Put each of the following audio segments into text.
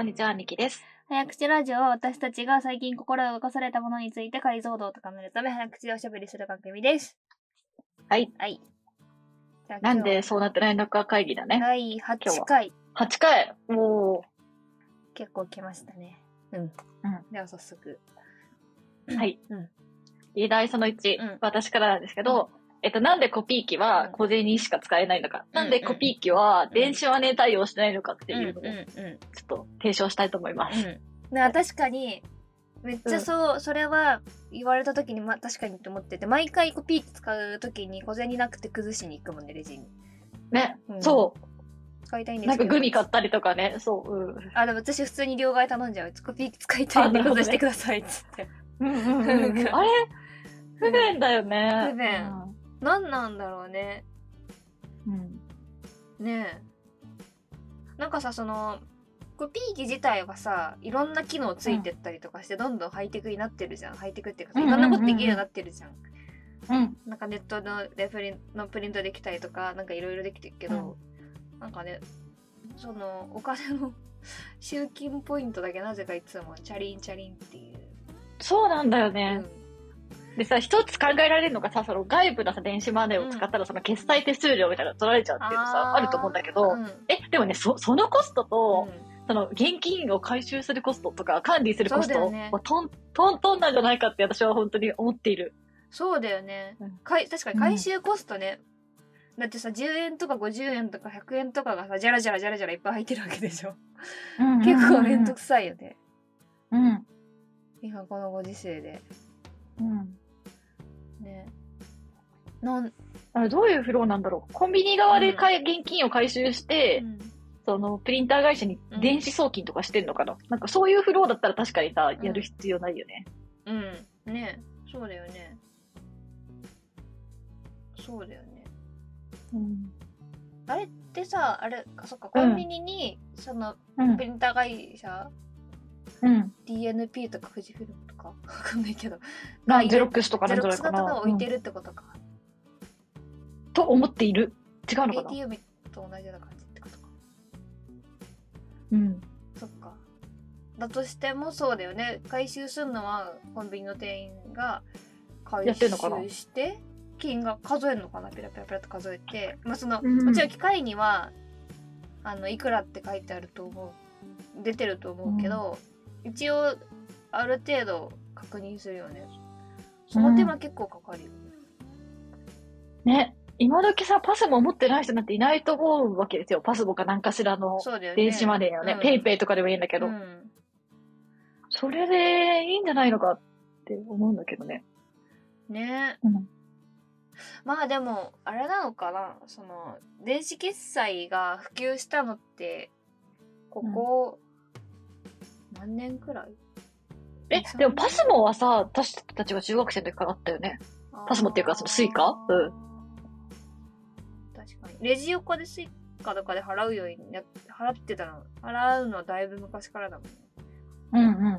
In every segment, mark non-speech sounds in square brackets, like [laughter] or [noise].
こんにちは、みきです。早口ラジオは私たちが最近心を動かされたものについて解像度を高めるため早口でおしゃべりする番組です。はい。はい。なんで今そうなってないのか会議だね。第今日8は回、8回お結構来ましたね。うん。では早速。ー。はい。うん。議題その1、うん私からなんですけど、えっと、なんでコピー機は小銭しか使えないのか、うんなんでコピー機は電子マネー対応してないのかってうん。いうのを、うん。うん。ちょっと提唱したいと思います。うん。な確かに、めっちゃそう、それは言われた時に、まあ確かにと思ってて、毎回コピー機使う時に小銭なくて崩しに行くもんね、レジに。ね、うんそ使いたいんう。ですけど。なんかグミ買ったりとかね、そう。うん。あ、でも私普通に両替頼んじゃう。コピー機使いたいんで崩してくださいっつって。うんうんうんうんあれ？不便だよね。不便何なんだろうね。うん。うん。ねえ。なんかさ、その、コピー機自体はさ、いろんな機能ついてったりとかして、どんどんハイテクになってるじゃん。ハイテクっていうかさ、いろんなことできるようになってるじゃん。うん。なんかネットのレプリンのプリントできたりとか、なんかいろいろできてるけど、なんかね、その、お金の [laughs] 集金ポイントだけなぜかいつもチャリンチャリンっていう。そうなんだようね。んでさ、一つ考えられるのがさ、その外部のさ、電子マネーを使ったら、その決済手数料みたいなの取られちゃうっていうのさ、あると思うんだけど、うんえ、でもね、そ、そのコストと、うんその現金を回収するコストとか、管理するコストねはトン、トントンなんじゃないかって私は本当に思っている。そうだよねうん。かい確かに回収コストね。だってさ、10円とか50円とか100円とかがさ、じゃらじゃらじゃらじゃらいっぱい入ってるわけでしょ。結構めんどくさいよね。うん。今このご時世で。うん。ね。なん、あれどういうフローなんだろう。コンビニ側でかい現金を回収して、そのプリンター会社に電子送金とかしてんのかな、なんかそういうフローだったら確かにさ、うんやる必要ないよね。うん。ねそうだよね。そうだよね。うん。あれってさ、あれ、そっか、コンビニに、その、うんプ。リンター会社、うん。DNP とか富士フィルムとか、[laughs] わかんないけど、ゼロックスとかなんじゃないかゼロックス。が置いてうんるってことか。と思っている。違うのかな？ATM と同じような感じってことか。うん。そっか。だとしてもそうだよね。回収するのはコンビニの店員が回収して、金額数えるのかな？ペラペラペラと数えて。まあその、うんもちろん機械には、あの、いくらって書いてあると思う。出てると思うけど、一応、ある程度確認するよね。その手間結構かかるよね。ね。今時さ、パスも持ってない人なんていないと思うわけですよ。パスもか何かしらの。電子マネーよね。うんペイペイとかでもいいんだけど、うん。それでいいんじゃないのかって思うんだけどね。ねうん。まあでも、あれなのかなその、電子決済が普及したのって、ここ、何年くらい？え、でもパスモはさ、私たちが中学生の時からあったよね。パスモっていうかそのスイカ？うん確かに。レジ横でスイカとかで払うようにな払ってたの、払うのはだいぶ昔からだもんね。うんうん。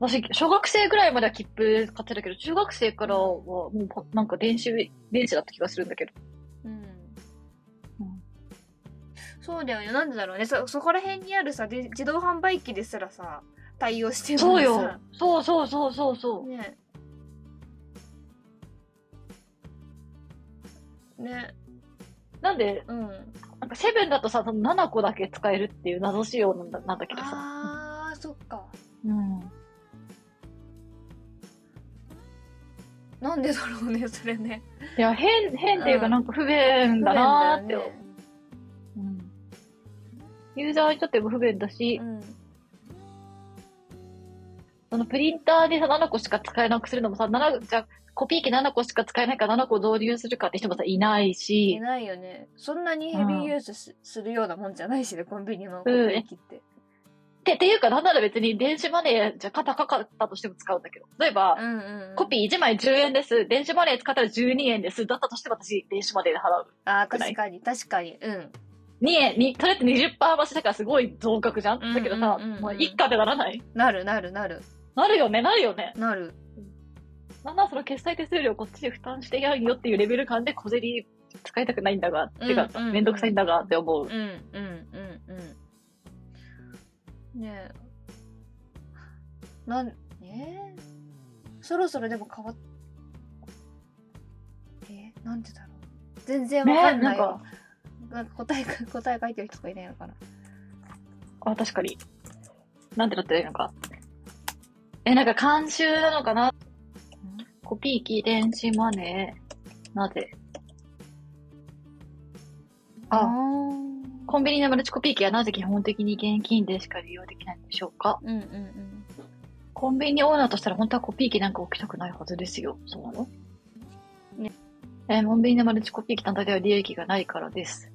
私、小学生ぐらいまでは切符買ってたけど、中学生からはもうパなんか電子、電子だった気がするんだけど。うん。うんそうだよね。なんでだろうね。そ、そこら辺にあるさ、で自動販売機ですらさ、対応してるそうよ。そうそうそうそうそう。ねねなんで、うんなんかセブンだとさ、その7個だけ使えるっていう謎仕様なんだなんだけどさ。あーそっかうん。なんでだろうねそれねいや、変、変っていううんかなんか不便だなーって不便だよねうん。ユーザーにとっても不便だし、うんそのプリンターでさ、7個しか使えなくするのもさ、7、じゃあコピー機7個しか使えないから7個導入するかって人もさ、いないいし、ないよね。そんなにヘビーユースすするようなもんじゃないしねコンビニのコピうん。ー機って。て、っていうか、なんなら別に電子マネーじゃ高かったとしても使うんだけど。例えば、うんうんうん。コピー1枚10円です。電子マネー使ったら12円です。だったとして私、電子マネーで払う。あーくない。確かに確かに。うん。2円、に、それって20%増しだからすごい増額じゃん、うんだけどさ、うんうん。うんもう一家でならない？なるなるなるなるよね、なるよね。なるなんならその決済手数料こっちで負担してやんよっていうレベル感で小銭使いたくないんだが、てかうんうんうんめんどくさいんだがって思ううん。うんうんうんねえ。なん、えー、そろそろでも変わっ、えー、なんでだろう？全然わかんないわ。なんか答え、答え書いてる人とかいないのかな？あ、確かに。なんてなってるのか。え、なんか監修なのかな？コピー機、電子マネー、なぜ？あ、コンビニのマルチコピー機はなぜ基本的に現金でしか利用できないんでしょうか？うんうんうん。コンビニオーナーとしたら本当はコピー機なんか置きたくないはずですよ。そうなの？ね。えーコンビニのマルチコピー機単体では利益がないからです。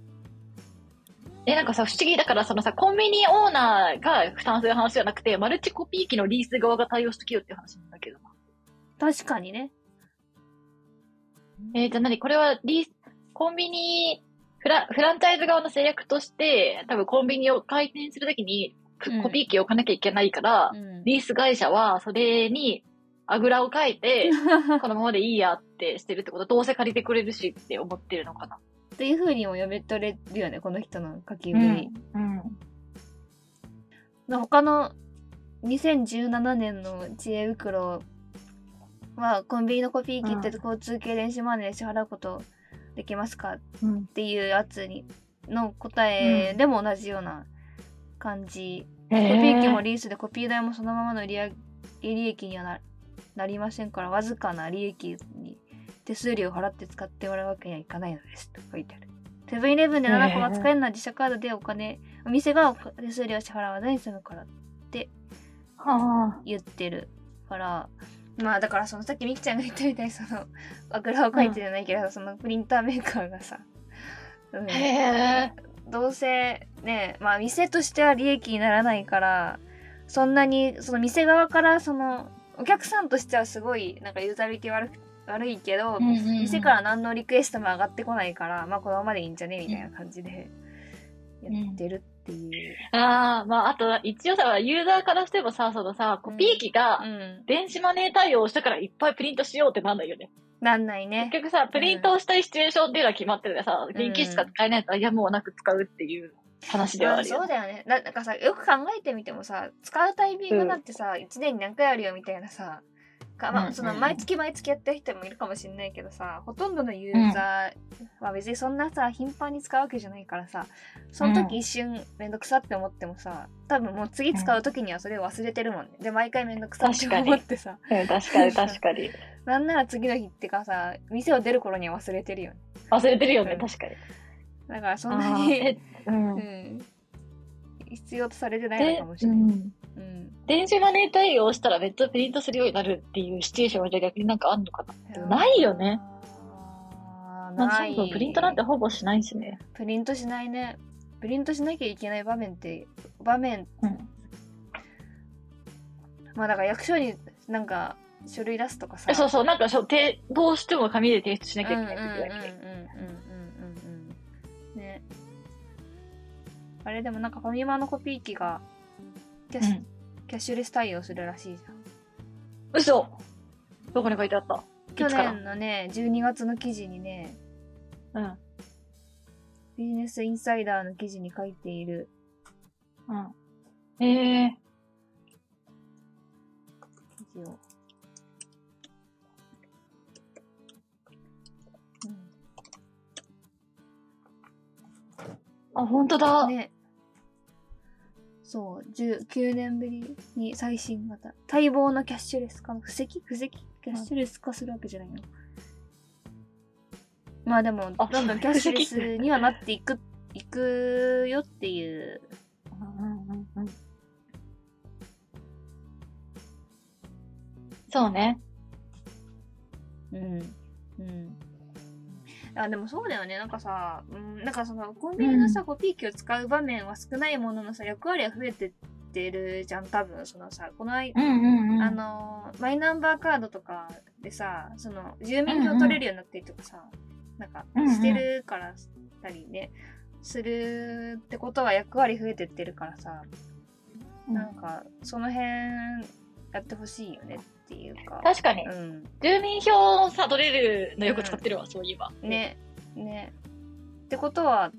え、なんかさ、不思議だから、そのさ、コンビニオーナーが負担する話じゃなくて、マルチコピー機のリース側が対応しときよっていう話なんだけどな。確かにね。えー、じゃあ何？これはリース、コンビニ、フラフランチャイズ側の制約として、多分コンビニを開店するときに、コピー機を置かなきゃいけないから、うん。リース会社はそれにあぐらをかいて、[laughs] このままでいいやってしてるってこと、どうせ借りてくれるしって思ってるのかな。っていう風にも読み取れるよね、この人の書きぶり。うん。他の2017年の知恵袋はコンビニのコピー機ってうん交通系電子マネーで支払うことできますかっうん。ていうやつにの答えでも同じような感じ、ココピー機もリースでコピー代もそのままの利上げ利益にはななりませんからわずかな利益に手数料を払って使ってもらうわけにはいかないのですと書いてあるセブンイレブンで7個が使えるのは自社カードでお金お店が手数料を支払わずに済むからは言ってるからまあだからそのさっきみきちゃんが言ったみたいにそのあぐらをかいてじゃないけど、そのプリンターメーカーがさ、うんあ。へえ。どうせねまあ店としては利益にならないからそんなにその店側からそのお客さんとしてはすごいなんかユーザビリティ悪く悪いけど、うんうんうん店から何のリクエストも上がってこないからまあこのままでいいんじゃね？みたいな感じでやってるっていう。ああ、まあ、あと、一応さ、ユーザーからしてもさ、そのさ、コピー機がうん。電子マネー対応したからいっぱいプリントしようってなんないよね。なんないね。結局さ、プリントをしたいシチュエーションっていうのは決まってるからさ、現金しか使えないと、いや、もうなく使うっていう話ではあるよね。そうだよねななんかさよく考えてみてもさ使うタイミングなんてさ、1年に何回あるよみたいなさかまあ、その毎月毎月やってる人もいるかもしれないけどさほとんどのユーザーは別にそんなさ頻繁に使うわけじゃないからさその時一瞬めんどくさって思ってもさ多分もう次使う時にはそれを忘れてるもんね。で毎回めんどくさって思ってさ。うん、確かに [laughs] 確かに。なんなら次の日ってかさ店を出る頃には忘れてるよね。忘れてるよね、うん。確かに。だからそんあなにうん。うん、必要とされてないのでかもしれない、うんうん。電子マネー対応したら別途プリントするようになるっていうシチュエーションはじゃあ逆になんかあんのかなないよね。ないそもそもプリントなんてほぼしないしね。プリントしないね。プリントしなきゃいけない場面って場面。うん。まあだから役所になんか書類出すとかさ。えそうそう、なんかしょてどうしても紙で提出しなきゃいうんうんうんうんうんけない時だけ。うんうんうん。ね。あれでもなんかファミマのコピー機がキャッシュ,、うんキャッシュレス対応するらしいじゃん嘘どこに書いてあった？去年のね12月の記事にねうん。ビジネスインサイダーの記事に書いているうん。ええ記事を。あ、本当だ。ね。そう、19年ぶりに最新型。待望のキャッシュレス化の布石布石キャッシュレス化するわけじゃないの。まあでも、あどんどんキャッシュレスにはなっていく、いくよっていう。そうね。うん。うん。あでもそうだよね。なんかさ、うん、なんかそのコンビニのさ、コピー機を使う場面は少ないもののさ、役割は増えてってるじゃん、多分。そのさ、この間、うんうんうん。あのマイナンバーカードとかでさその住民票取れるようになったりとかさ、なんかうんうんしてるからしたりね、するってことは役割増えてってるからさ、うんなんかその辺やってほしいよねっていうか。確かに。うん。住民票をさ、取れるのよく使ってるわ、そういえば。ねね。ってことは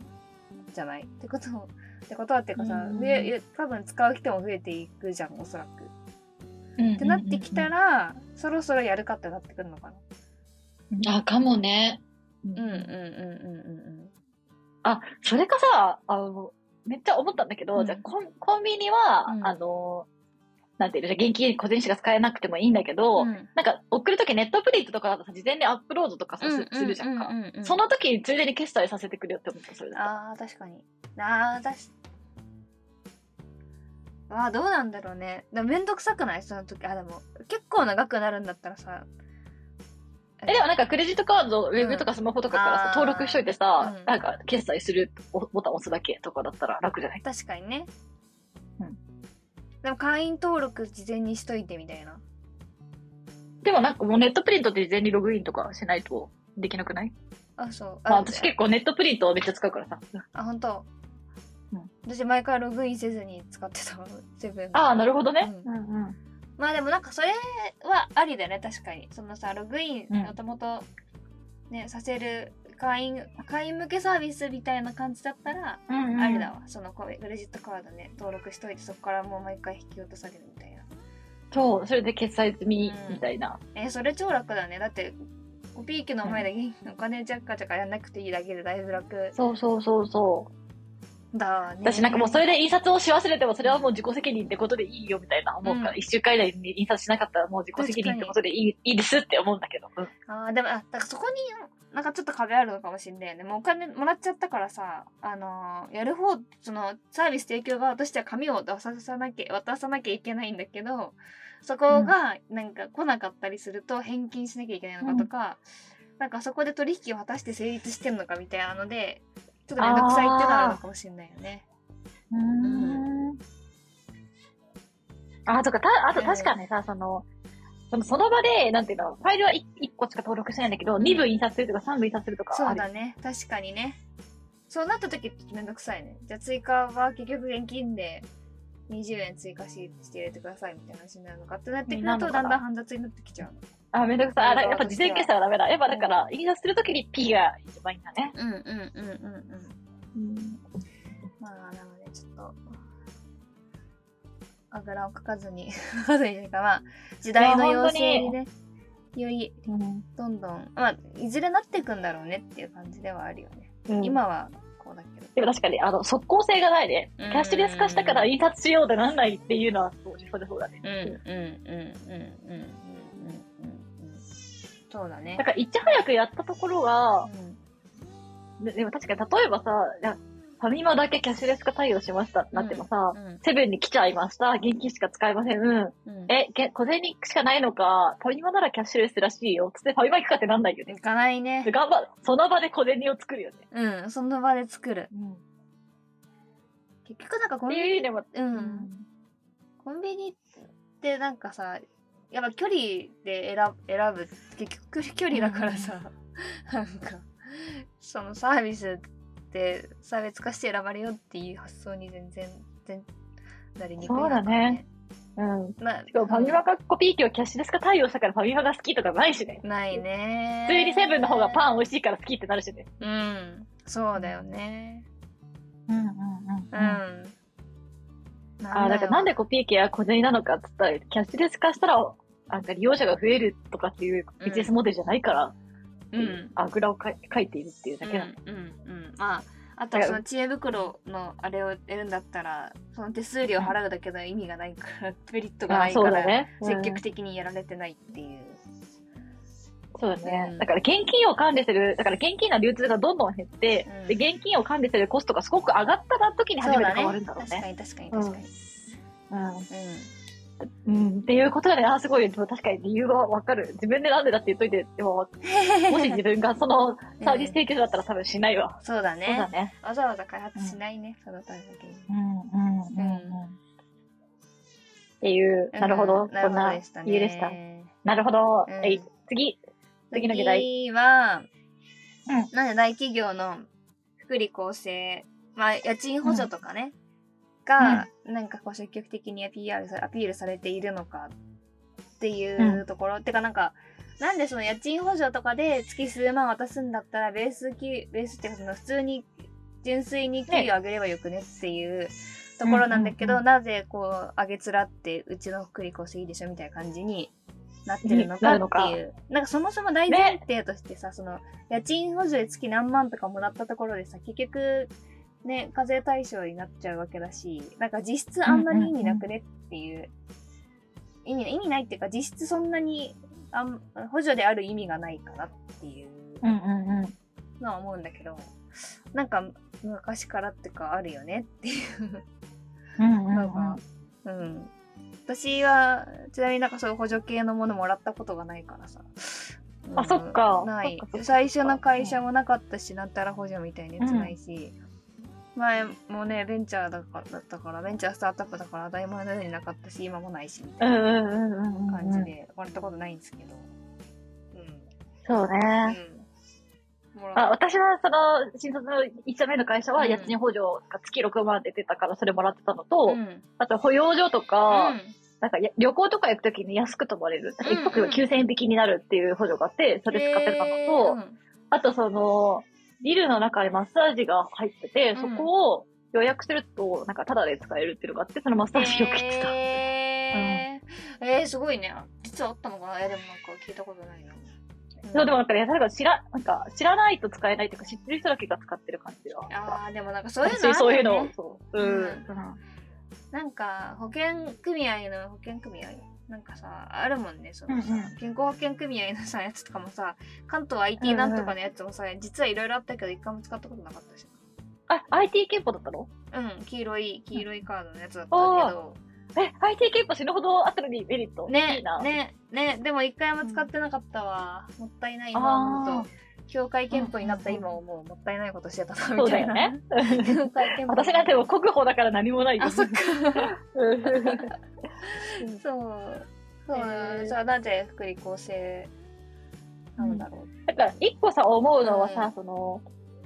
じゃない。ってことってことはっていうかさ、うん。増え多分使う人も増えていくじゃんおそらく。っってなってきたら、そろそろやるかってなってくるのかな。あ、かもね。うんうんうんうん。あ、それかさ、あの、めっちゃ思ったんだけど、うん。じゃあコンコンビニは、うん。あの、なんていうの、現金小銭しか使えなくてもいいんだけど、うんうん。なんか送るときネットプリントとかだとさ、事前にアップロードとかさ、すするじゃんか。その時についでに決済させてくれよって思った、それだと。ああ、確かに。ああ、確ああ、どうなんだろうね。でもめんどくさくない？その時。あ、でも、結構長くなるんだったらさ。え、でもなんかクレジットカード、ウェブとかスマホとかからさ、登録しといてさ、うんなんか決済するボボタン押すだけとかだったら楽じゃない？確かにね。うんでも会員登録事前にしといてみたいな。でもなんかもうネットプリントって事前にログインとかしないとできなくない？あ、そう。まあ私結構ネットプリントめっちゃ使うからさ。あ、本当？うん私毎回ログインせずに使ってたセブン。ああ、なるほどね。ううんうん。まあでもなんかそれはありだね、確かに。そのさ、ログインうんもともとね、させる会員、会員向けサービスみたいな感じだったら、うんうん、ありだわ。そのクレジットカードね、登録しといて、そこからもう毎回引き落とされるみたいな。そう、それで決済済みみたいな。えーそれ超楽だね。だって、コピー機の前でお金チャッカチャカやんなくていいだけでだいぶ楽そうそうそうそう。だわね。私なんかもうそれで印刷をし忘れてもそれはもう自己責任ってことでいいよみたいな思うから、うん一、週間以内に印刷しなかったらもう自己責任ってことでいいいいですって思うんだけど。うんあーでも、あ、だからそこに、なんかちょっと壁あるのかもしんないよね。もうお金もらっちゃったからさ、あのーやる方、その、サービス提供側としては紙を渡さなきゃ、渡さなきゃいけないんだけど、そこが、なんか来なかったりすると返金しなきゃいけないのかとか、なんかそこで取引を果たして成立してんのかみたいなので、ちょっとめんどくさいってなるのかもしんないよね。うん。あ、とか、た、あと確かにさ、その、その、その場で、なんていうの、ファイルは 1, 個しか登録してないんだけど、2部印刷するとか3部印刷するとかそうだね。確かにね。そうなった時ってめんどくさいね。じゃあ追加は結局現金で20円追加しして入れてくださいみたいな話になるのかってなってくるとだんだん煩雑になってきちゃうの。あ、めんどくさい。あ、やっぱ事前決済はダメだ。やっぱだから、印刷するときに P が一番いいんだね。うんうんうんうんうん。うん。まあなのでちょっと、あぐらをかかずに、[laughs] かかずにいか、まあ、時代の要請にね、より、どんどん、まあ、いずれなっていくんだろうねっていう感じではあるよね。うん、今は、こうだけど。でも確かに、あの、即効性がないね。キャッシュレス化したから印刷しようでなんないっていうのは、そうそそうだね。うん、うん、うん、うん、うん、うん、うん、そうだね。だから、いち早くやったところが、うん、でも確かに、例えばさ、ファミマだけキャッシュレス化対応しましたってなってもさ、うんセブンに来ちゃいました。現金しか使えません。うん。うんえ、げ小銭しかないのか、ファミマならキャッシュレスらしいよ。つってファミマ行くかってなんないよね行。かないねで。頑張る。その場で小銭を作るよね。うん、その場で作る。うん。っ結局なんかコンてビニ、でも、うん。コンビニってなんかさ、やっぱ距離で選ぶ、選ぶ、結局距離だからさ、なんか、そのサービスって差別化して選ばれようっていう発想に全然、全なりにくいのかもそうだね。うん。まあ、しかもファミマがコピー機をキャッシュレス化対応したからファミマが好きとかないしね。ないね。普通にセブンの方がパン美味しいから好きってなるしね。うん。そうだよね。うんうんうん。あ、だからなんでコピー機は小銭なのかって言ったら、キャッシュレス化したら、なんか利用者が増えるとかっていうビジネスモデルじゃないから、うん。あぐらをかい書いているっていうだけなの。うんうんうんまああとはその知恵袋のあれをやるんだったらその手数料払うだけの意味がないから [laughs] メリットがなあいから。積極的。的にやられてないっていう、そうだね。うんだから現金を管理する、だから現金の流通がどんどん減って、うんで、現金を管理するコストがすごく上がった時に初めて変わるんだろう確かね。に確かに確かに、うん。うん。っていうことだね。あ、すごい。でも確かに理由はわかる。自分でなんでだって言っといて、でも、[laughs] もし自分がそのサービス提供だったら多分しないわ。そうだそうだねね。わざわざ開発しないね、そのためだけにうんうんうんっていう、なるほど。うんなるほどこんな理由でした。なるほど。うんえい、次。次の議題。次は、うんなんで大企業の福利厚生、まあ、家賃補助とかね、が、なんかこう積極的に PR さアピールされているのかっていうところ、てかなんか、なんでその家賃補助とかで月数万渡すんだったらベースき、ベースっていうかその普通に純粋に給与上げればよくねっていうところなんだけど、うんうんうん。なぜこう上げつらってうちの福利厚生いいでしょみたいな感じになってるのかなるのかっていう。なんかそもそも大前提としてさ、その家賃補助で月何万とかもらったところでさ結局ね課税対象になっちゃうわけだしなんか実質あんまり意味なくねっていう,、意味意味ないっていうか実質そんなにあん補助である意味がないかなっていううんうんうん。のは思うんだけどなんか昔からってかあるよねっていう。うんうんのが、うん、私はちなみになんかそういう補助系のものもらったことがないからさ、うん。あそっかない最初の会社もなかったしなんたら補助みたいなやつないし、前もねベンチャーだからだったからベンチャースタートアップだから当たり前のようになかったし今もないしみたいうんな。感じ。でもらったことないんですけど。そううん、ね。うん、もあ、私はその、新卒の1社目の会社はうん。家賃補助が月6万で出たからそれもらってたのと、うん。あと保養所とか、うん。なんかや旅行とか行くときに安く泊まれる。うんうん一泊9000円引きになるっていう補助があって、それ使ってたのと、あとその、ビルの中にマッサージが入ってて、うんそこを予約すると、なんかタダで使えるっていうのがあって、そのマッサージを切ってた。えー、えー、すごいね。実はあったのかな？え、でもなんか聞いたことないな。そう、でもなんかね、なんか知ら、なんか知らないと使えないっていうか、知ってる人だけが使ってる感じでは。ああ、でもなんかそういうのあるよ、ね。私そういうのを、そう。うん。うんうんなんか保険組合の保険組合なんかさあるもんねそのさ、うんうん。健康保険組合のさやつとかもさ関東 IT なんとかのやつもさ、実はいろいろあったけど一回も使ったことなかったしあ、IT 憲法だったの？うん黄色い黄色いカードのやつだったけど。え、IT 憲法死ぬほどあったのにメリット？いねいな。ねねでも一回も使ってなかったわ、もったいないなあー。思うと協会憲法になった今思うもったいないことしてたなみたいな。だよね。協会憲法。私なんてもう国保だから何もないよ。あそっか。うん。そう。そう、へー。じゃあなぜ福利厚生なんだろう、だから、一個さ、思うのはさうん、その、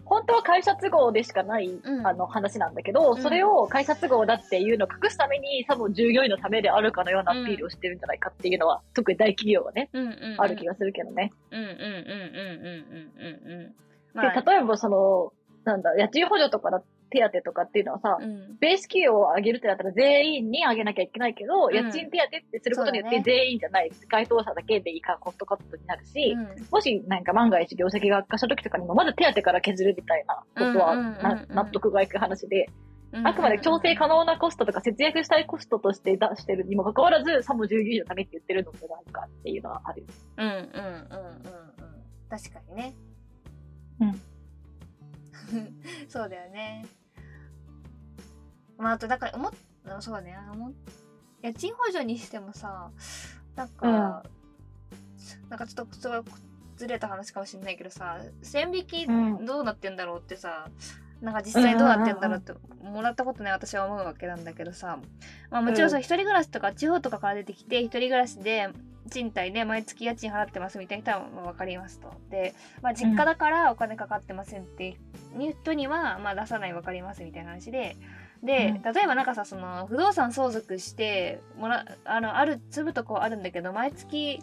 本当は会社都合でしかない、うん。あの話なんだけど、うん。それを会社都合だっていうのを隠すために、多分従業員のためであるかのようなアピールをしてるんじゃないかっていうのは、特に大企業はね、うんうんうん、ある気がするけどね。うんうんうんうんうんうんうんうん。で、まあ。例えばその、なんだ、家賃補助とかだ手当とかっていうのはさ、うん。ベース給与を上げるってなったら全員に上げなきゃいけないけど、ん。家賃手当ってすることによって全員じゃない、該当者だけでいいからコストカットになるし、うん。もしなんか万が一業績が悪化した時とかにもまず手当から削るみたいなことは納得がいく話で、うんあくまで調整可能なコストとか節約したいコストとして出してるにもかかわらず、さも従業員のためって言ってるのもなんかっていうのはある。うんうんうんうんうん。確かにね。うん。[laughs] そうだよねまああとだから思っそうね。思っ家賃補助にしてもさなんか、なんかちょっとすごいずれた話かもしれないけどさ線引きうん。どうなってんだろうってさ、なんか実際どうなってんだろうってもらったことない私は思うわけなんだけどさ、まあ、もちろんさ、うん。一人暮らしとか地方とかから出てきて一人暮らしで賃貸で毎月家賃払ってますみたいな人はまあ分かりますと。で、まあ、実家だからお金かかってませんっていう人にはまあ出さない分かりますみたいな話で。で、うん。例えばなんかさその不動産相続してもらあのある住むとこあるんだけど毎月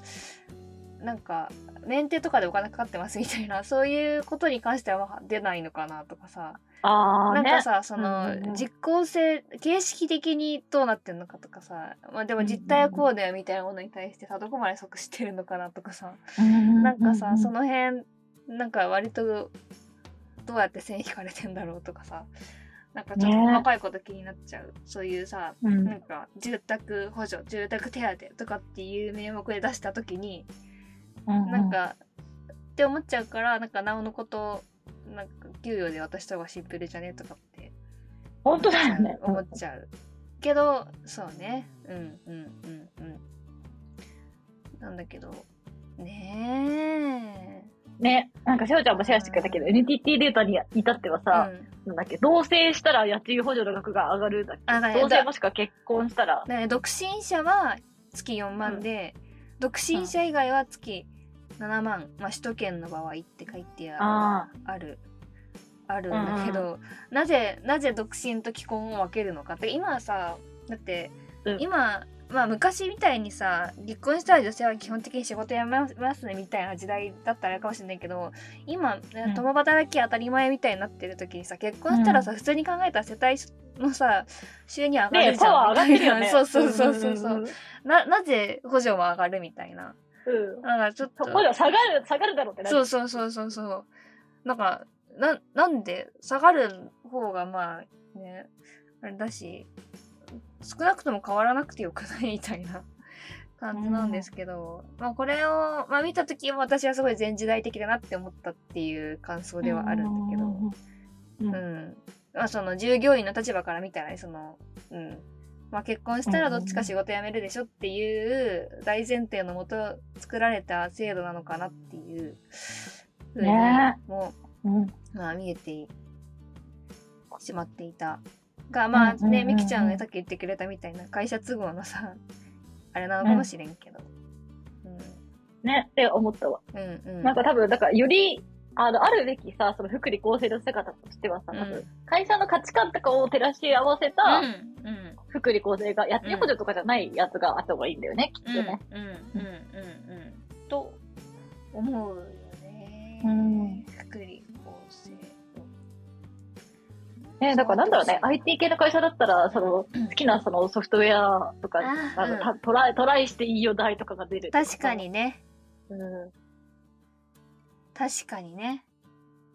なんかメンテとかでお金かかってますみたいな [laughs] そういうことに関してはまあ出ないのかなとかさ。あなんかさそうんうんのうん。実効性形式的にどうなってんのかとかさ、まあ、でも実態はこうだよみたいなものに対してさどこまで即してるのかなとかさ。なんかさその辺なんか割とどうやって線引かれてんだろうとかさなんかちょっとね。細かいこと気になっちゃう、そういうさうん。なんか住宅補助住宅手当とかっていう名目で出した時になんかって思っちゃうからなんかなおのことなんか給与で渡した方がシンプルじゃねとかって本当だよね。思っちゃう。けどそうね。うんうんうんうん。なんだけど。ねね、なんかしおちゃんもシェアしてくれたけど、NTT データに至ってはえさ、うん。なんだっけ、同棲したら家賃補助の額が上がるだっけ？あだね同棲もしくは結婚したら、ね独身者は月4万で、独身者以外は月7万、まあ、首都圏の場合って書いてああるあるんだけど、なぜなぜ独身と既婚を分けるのかって今はさだって、うん。今まあ昔みたいにさ結婚したら女性は基本的に仕事辞めますねみたいな時代だったらかもしれないけど今ん。共働き当たり前みたいになってる時にさ結婚したらさ、普通に考えたら世帯のさ収入上がねるじゃん。パワー上がってるよね。[laughs] そうそうそうそうそう、んんんななぜ補助も上がるみたいな。うん。なんかちょっと。そこでは下がる、下がるだろうってなる。そうそうそうそうそう。なんかななんで下がる方がまあねあれだし少なくとも変わらなくてよくないみたいな [laughs] 感じなんですけど、まあこれを、まあ、見た時も私はすごい前時代的だなって思ったっていう感想ではあるんだけど、うんうんうんまあ、その従業員の立場から見たらねその、うん。まあ、結婚したらどっちか仕事辞めるでしょっていう大前提のもと作られた制度なのかなっていうふうにね。もうん。う、まあ、見えてしまっていた。がまあね、うんうんうんうんみきちゃんがさっき言ってくれたみたいな会社都合のさ [laughs] あれなのかもしれんけど。ねって思ったわ。うん、うんうん。なんか多分、だからより、あの、あるべきさ、その福利厚生の姿としてはさ、うん多分、会社の価値観とかを照らし合わせうたんうん福利厚生が、やってうん補助とかじゃないやつがあった方がいいんだよね、きっとうんね。うんうんうんうんと思うよね。うん福利。ね、だからなんだろうね、IT 系の会社だったら、その、好きなそのソフトウェアとか、ああのうんたトライ、トライしていいよ代とかが出るとさ確か。にね。うん。確かにね。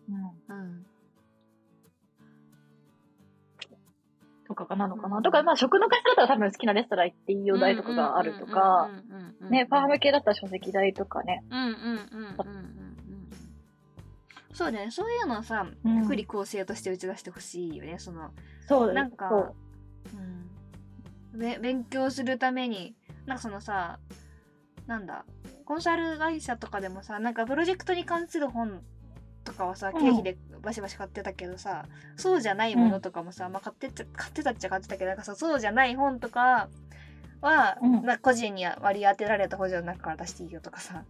うん。うん。とかかなのかな。うんとか、まあ、食の会社だったら多分好きなレストラン行っていいよ代とかがあるとか、ね、ファーム系だったら書籍代とかね。うんうんうんうんうんうん。そうだね。そういうのをさ、うん。福利厚生として打ち出してほしいよね。その、そうなんかそう。うん、べ勉強するためになんかそのさなんだコンサル会社とかでもさなんかプロジェクトに関する本とかはさうん。経費でバシバシ買ってたけどさ、そうじゃないものとかもさ、まあ、買ってっちゃ買ってたっちゃ買ってたけどなんかさそうじゃない本とかは、うん。個人に割り当てられた補助の中から出していいよとかさ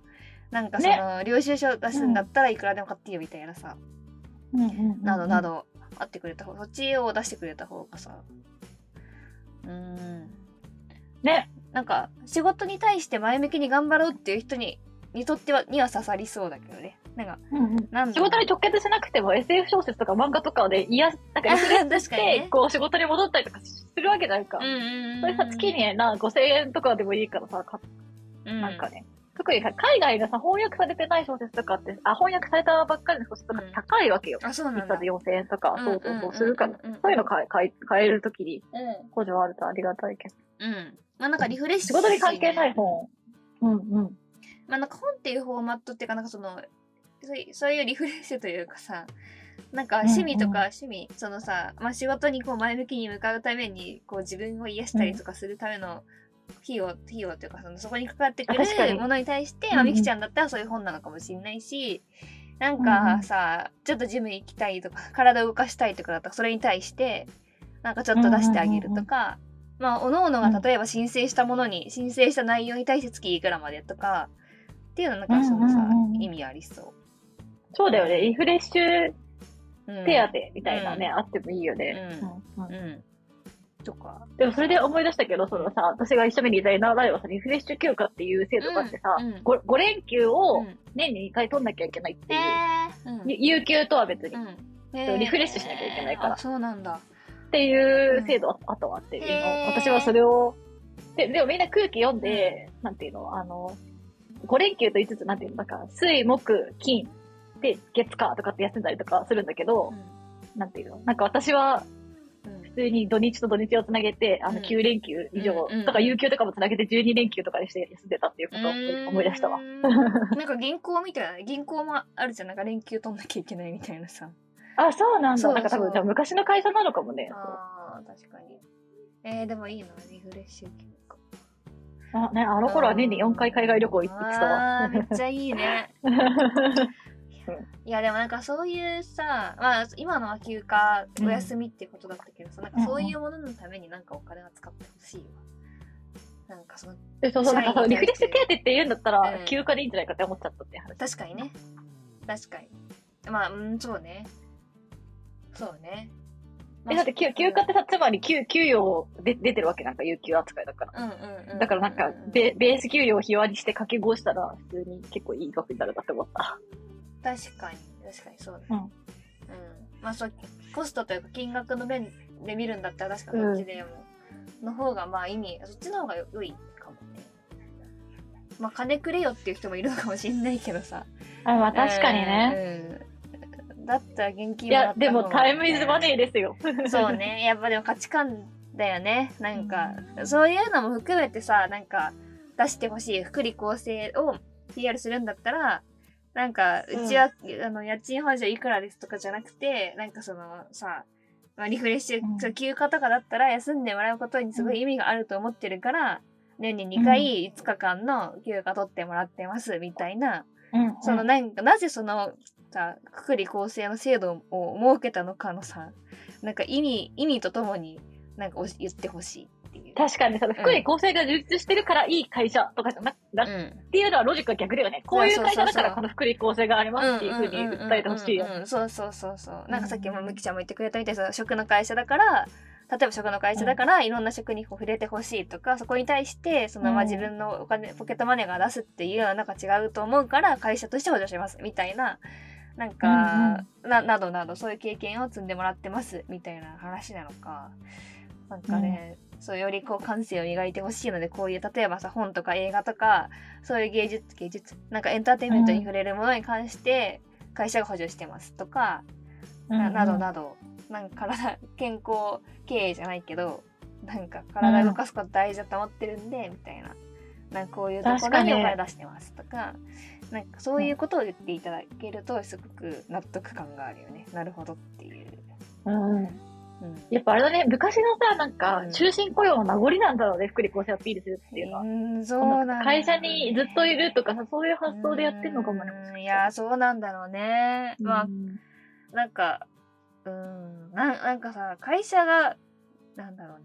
なんかその、領収書出すんだったらいくらでも買っていいよみたいなさ、うん。などな。どあってくれた方。そっちを出してくれた方がさうーん。ね。なんか仕事に対して前向きに頑張ろうっていう人ににとってはには刺さりそうだけどね。なんかうんうん。仕事に直結しなくても SF 小説とか漫画とかで癒や、なんかリフレッシュして、[laughs] こう仕事に戻ったりとかするわけじゃないか。うんうんうんそれさ、月にな、5000円とかでもいいからさ、かうん。なんかね。特にさ海外のさ、翻訳されてない小説とかって、あ、翻訳されたばっかりの小説とか高いわけよ。あそうなんだ一冊4000円とか、うんそうそうそう、するから。うんうんうんそういうの買え、買え、買えるときにうん補助あるとありがたいけど。うんまあなんかリフレッシュ仕事に関係ない本。うんうん。まあなんか本っていうフォーマットっていうかなんかそのそういうそういうリフレッシュというかさなんか趣味とかうんうん趣味、そのさ、まあ、仕事にこう前向きに向かうためにこう自分を癒したりとかするための費用、費用というかそのそこにかかってくるものに対して、まあ、みきちゃんだったらそういう本なのかもしれないしなんかさ、ちょっとジム行きたいとか [laughs] 体を動かしたいとかだったらそれに対してなんかちょっと出してあげるとか、まあ、おのおのが例えば申請したものに、申請した内容に対して月いくらまでとか、っていうのなんかそのさ、意味ありそそうだよね。リフレッシュ手当みたいなね、うん。あってもいいよね。ううん。うんうん。とか。でもそれで思い出したけど、そのさ、私が一緒にいた稲田はさ、リフレッシュ休暇っていう制度があってさ、うんうん。ご 5, 連休うをん。年に2回取んなきゃいけないってへいう、ー。うん。ゆ有給とは別に、うん。リフレッシュしなきゃいけないから。あ、そうなんだ。っていう制度はあったわっていうの、私はそれを、で、でもみんな空気読んで、なんていうの、あの、5連休と言いつつ、なんていうの、なんか、水、木、金、で、月火とかって休んだりとかするんだけど、なんていうの、なんか私はうん普通に土日と土日をつなげて、あの、うん9連休以上とか、有給とかもつなげて12連休とかにして休んでたっていうことを思い出したわんなんか銀行みたいな、銀行もあるじゃん、なんか連休取んなきゃいけないみたいなさ。あ、そうなんだ。そうなんか多分、じゃあ昔の会社なのかもね。ああ、確かに。えー、でもいいな、リフレッシュ休暇。あ、ね、あの頃は年に4回海外旅行行ってたわ。めっちゃいいね。[laughs] いやでもなんかそういうさ、まあ今のは休暇、うんお休みってことだったけどさ、なんかそういうもののためになんかお金は使ってほしいわ。なんかその、でそうそう、なんかリフレッシュ手当って言うんだったらうん、休暇でいいんじゃないかって思っちゃったっていう話。確かにね。確かに。まあ、うん、そうね。そうね。え、だって休休暇ってさ、つまり給給与で出てるわけなんか、有給扱いだから。うんうんうん。だからなんか、ベベース給料を日割りして掛け合したら、普通に結構いい額になるなって思った。確かに、確かにそうだね。うんうん。まあそう、コストというか金額の面で見るんだったら確かにそっちでも、の方がまあ意味、そっちの方が良いかもね。まあ金くれよっていう人もいるのかもしれないけどさ。あ、まあ確かにね。うん。だったら現金いや、でもタイムイズマネーですよ。[laughs] そうね。やっぱでも価値観だよね。なんか、そういうのも含めてさ、なんか、出してほしい福利厚生を PR するんだったら、なんか、うちは、あの、家賃補助いくらですとかじゃなくて、なんかそのさ、まあ、リフレッシュ、休暇とかだったら休んでもらうことにすごい意味があると思ってるから、年に2回5日間の休暇取ってもらってますみたいな、うん。そのなんか、なぜそのさ、福利厚生の制度を設けたのかのさ、なんか意味、意味とともになんか言ってほしいっていう。確かに、その福利厚生が充実してるからいい会社とかじゃなくなっうん。ていうのはロジックは逆だよね。こういう会社だからこの福利厚生がありますっていうふうに訴えてほしいようん。うんうんうんそうそうそうそう。なんかさっきもむきちゃんも言ってくれたみたいにその食の会社だから、例えば食の会社だからいろんな食にこう触れてほしいとか、そこに対してそのまあうん自分のお金、ポケットマネーが出すっていうのはなんか違うと思うから会社として補助しますみたいな、なんか、な、などなどそういう経験を積んでもらってますみたいな話なのか。なんかね、そうよりこう感性を磨いてほしいのでこういう例えばさ本とか映画とかそういう芸術芸術なんかエンターテインメントに触れるものに関して会社が補助してますとか、ななどなど。なんか体健康経営じゃないけどなんか体動かすこと大事だと思ってるんで、みたいな。なんかこういうところにお金出してますとかなんかそういうことを言っていただけるとすごく納得感があるよね。なるほどっていう。うん。うんやっぱあれだね、昔のさ、なんかう、ん終身雇用の名残なんだろうね、福利厚生をアピールするっていうのは。うん、そうなんだ会社にずっといるとかさ、そういう発想でやってんのかもね。うんいや、そうなんだろうね。まあ、うんなんか、うん、ななんかさ、会社が、なんだろうね。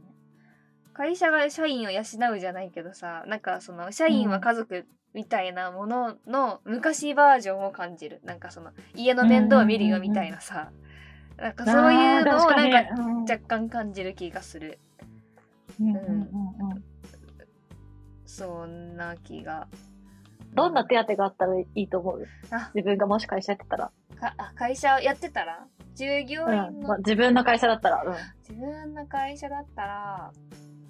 会社が社員を養うじゃないけどさ、なんかその、社員は家族みたいなものの昔バージョンを感じる。なんかその、家の面倒を見るよみたいなさ、なんかそういうのをなんか若干感じる気がする。うんうんそんな気が。どんな手当があったらいいと思う？あ自分がもし会社やってたら。かあ会社やってたら？従業員うん。の、まあ、自分の会社だったら。自分の会社だったら、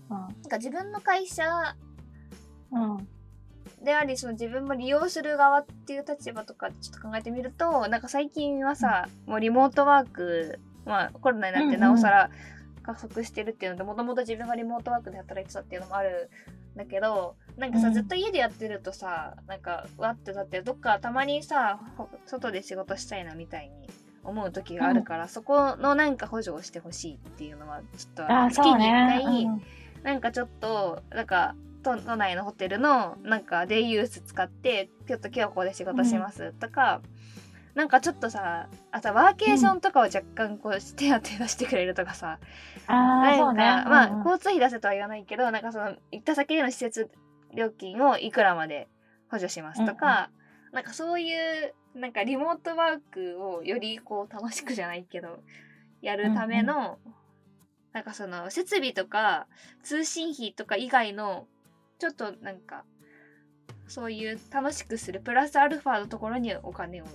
うん。なんか自分の会社うん。うん。であり、その自分も利用する側っていう立場とかちょっと考えてみると、なんか最近はさ、もうリモートワーク、まあコロナになってなおさら加速してるっていうので、もともと自分がリモートワークで働いてたっていうのもあるんだけど、なんかさ、うんずっと家でやってるとさ、なんかわってだってどっかたまにさ、ほ外で仕事したいなみたいに思う時があるから、そこのなんか補助をしてほしいっていうのはちょっと月にそうね1。回、うんなんかちょっと、なんか、都都内のホテルの、なんか、デイユース使って、ちょっと今日ここで仕事しますとか、なんかちょっとさ、あとワーケーションとかを若干こう、手当て出してくれるとかさ、ああ、なんか、そうね。まあ、うんうん。交通費出せとは言わないけど、なんかその、行った先での施設料金をいくらまで補助しますとか、なんかそういう、なんかリモートワークをよりこう楽しくじゃないけど、やるための、なんかその設備とか通信費とか以外の、ちょっとなんか、そういう楽しくするプラスアルファのところにお金を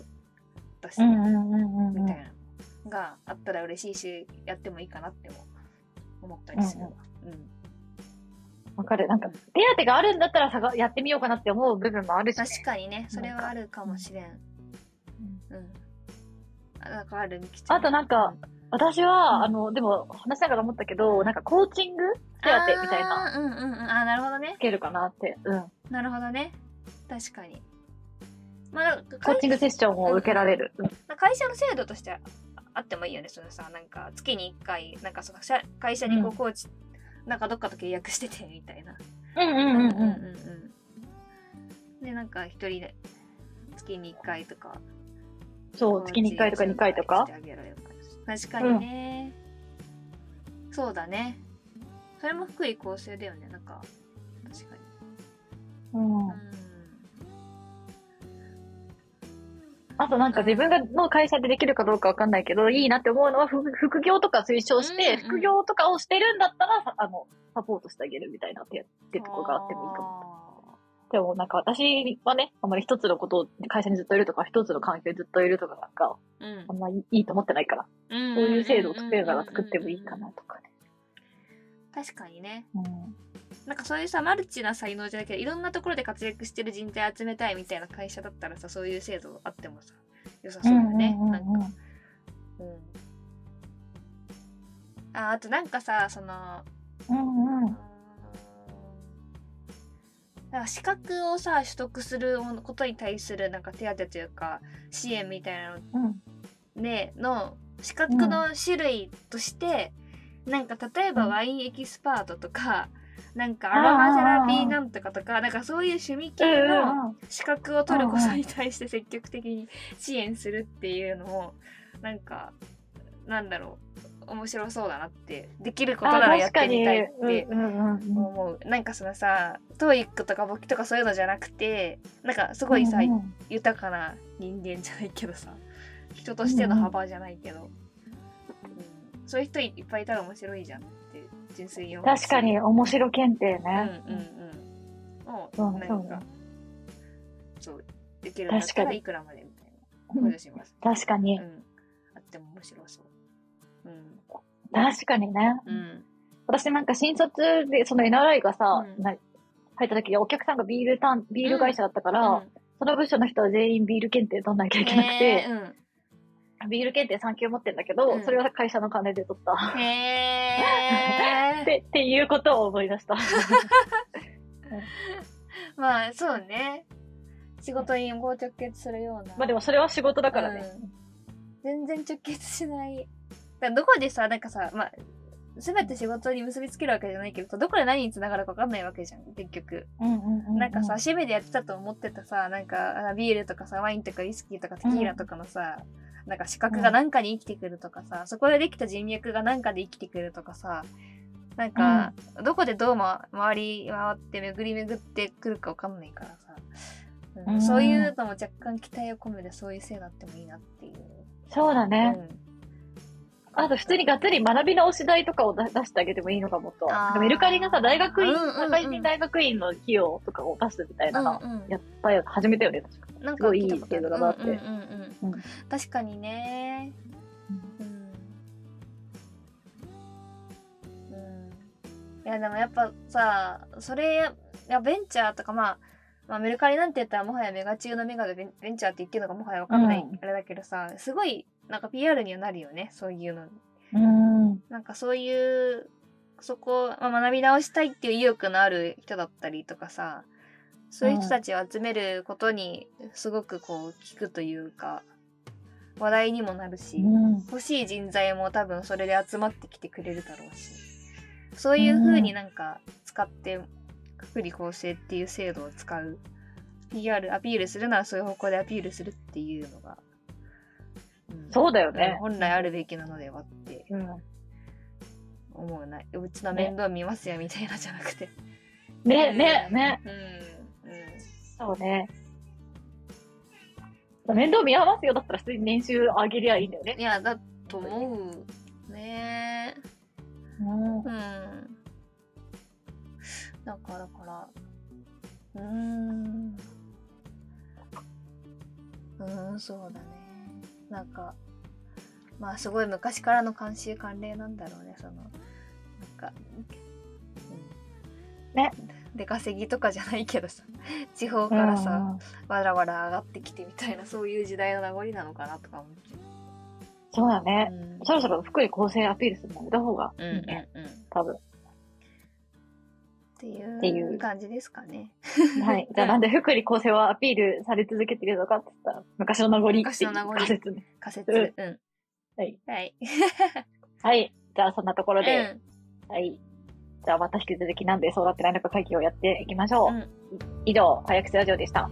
出すうんうんうんうんうんみたいなのがあったら嬉しいし、やってもいいかなっても思ったりするわ。うんわかる。なんか、手当があるんだったらさがやってみようかなって思う部分もあるし、ね。確かにね、それはあるかもしれん。うん。あなんかある？みきちゃん。あとなんか、私は、あの、でも、話しながら思ったけど、なんか、コーチング手当みたいな、うんうんうん。あー、なるほどねつ。けるかなって。うん。なるほどね。確かに。まあ、コーチングセッションを受けられる。うん会社の制度としてあってもいいよね。そのさ、なんか月に1回、なんかその社会社にこううんコーチ、なんかどっかと契約しててみたいな。うんうんうんうん。うん。で、なんか一人で月に1回とか。そう、月に1回とか2回とかして。あげられる確かにね、そうだね。それも福利厚生だよね。なんか、確かに。うん。うん。あとなんか自分がの会社でできるかどうかわかんないけど、いいなって思うのは副副業とか推奨して、うんうん副業とかをしてるんだったら、さあの、サポートしてあげるみたいなってやってるとこがあってもいいかも。も。でもなんか私はね、あんまり一つのことを会社にずっといるとか、一つの環境にずっといるとかなんか、うんあんまりいいと思ってないから、そういう制度を作れるなら作ってもいいかなとかね。確かにね。うん。なんかそういうさ、マルチな才能じゃなくて、いろんなところで活躍してる人材集めたいみたいな会社だったらさ、そういう制度あってもさ、良さそうだよね。うんなんか。うん。あ、あとなんかさ、その、うんうん。なんか資格をさ取得することに対するなんか手当というか支援みたいなうん。のねの資格の種類として、なんか例えばうん。ワインエキスパートとか、なんかアロマセラピーなんとかとかなんかそういう趣味系の資格を取ることに対して積極的に支援するっていうのもなんかなんだろう面白そうだなってできることならやってみたいってうんうんうんうん。思う。なんかそのさ TOEIC とか簿記とかそういうのじゃなくてなんかすごいさ、うんうん豊かな人間じゃないけどさ人としての幅じゃないけど、うん。そういう人いっぱいいたら面白いじゃんって純粋に確かに面白検定うんね。うんうん。をそうねなんかそうできるんだった確からに。いくらまでみたいな補助します、確かに。う。ん、あっても面白そう。うん確かにね。うん。私なんか新卒で、その NRI がさ、うん。な入った時お客さんがビールタン、ビール会社だったから、うん。その部署の人は全員ビール検定取んなきゃいけなくて、うん。ビール検定3級持ってんだけど、うん。それは会社の金で取った。へー [laughs] って、っていうことを思い出した。[laughs] まあそうね。仕事に直結するような。まあでもそれは仕事だからね。全然直結しないだどこでさなんかさまあ全て仕事に結びつけるわけじゃないけどさどこで何につながるか分かんないわけじゃん結局。うんうんうんうなんかさ、趣味でやってたと思ってたさ、なんかあビールとかさ、ワインとかウイスキーとかテキーラとかのさ、なんか資格が何かに生きてくるとかさ、そこでできた人脈が何かで生きてくるとかさ、なんか、どこでどう、ま、回り回って巡り巡ってくるかわかんないからさ、うんうん。そういうのも若干期待を込めてそういうせいになってもいいなっていう。そうだね。うんあと普通にがっつり学び直し代とかを出出してあげてもいいのかもと。あーなんかメルカリがさ、大学院、社会人大学院の費用とかを出すみたいなの、うんうんやったよ、始めたよね、確か。なんすごいいい聞たことある制度だなって確かにね。うん。うん。いや、でもやっぱさ、それ、いや、ベンチャーとか、まあ、まあ、メルカリなんて言ったらもはやメガ中のメガでベンベンチャーって言ってるのかもはやわかんない、うんあれだけどさ、すごい、なんか PR にはなるよね、そういうの。うん。なんかそういう、そこ、まあ、学び直したいっていう意欲のある人だったりとかさ、そういう人たちを集めることにすごくこう聞くというか、話題にもなるし、うん。欲しい人材も多分それで集まってきてくれるだろうし、そういう風になんか使って、福利厚生っていう制度を使う。PR、アピールするならそういう方向でアピールするっていうのが、うんそうだよね。本来あるべきなのではってうん。思うな。うちの面倒見ますよみたいなじゃなくて。ね、ね、ね。うん。うん。そうね。面倒見合わますよだったら普通に年収上げりゃいいんだよね。いや、だと思う。ねうん。うん。だからから、うーん。うーん、そうだね。なんか、まあすごい昔からの慣習慣例なんだろうね、その、なんか、うん。ね。出稼ぎとかじゃないけどさ、地方からさ、うんわらわら上がってきてみたいな、そういう時代の名残なのかなとか思っちゃう。そうだね。うんそろそろ福利厚生アピールするのやめた方がうんうんいいね。うん。っ多分。っていう感じですかね。はい。[laughs] じゃあなんで福利厚生はアピールされ続けてるのかって言ったら、昔の名残っていう仮説ね。仮説。ううん。はい。はい。[laughs] はい。じゃあそんなところで、うんはい。じゃあまた引き続きなんでそうなってないのか会議をやっていきましょう。うん以上、早口ラジオでした。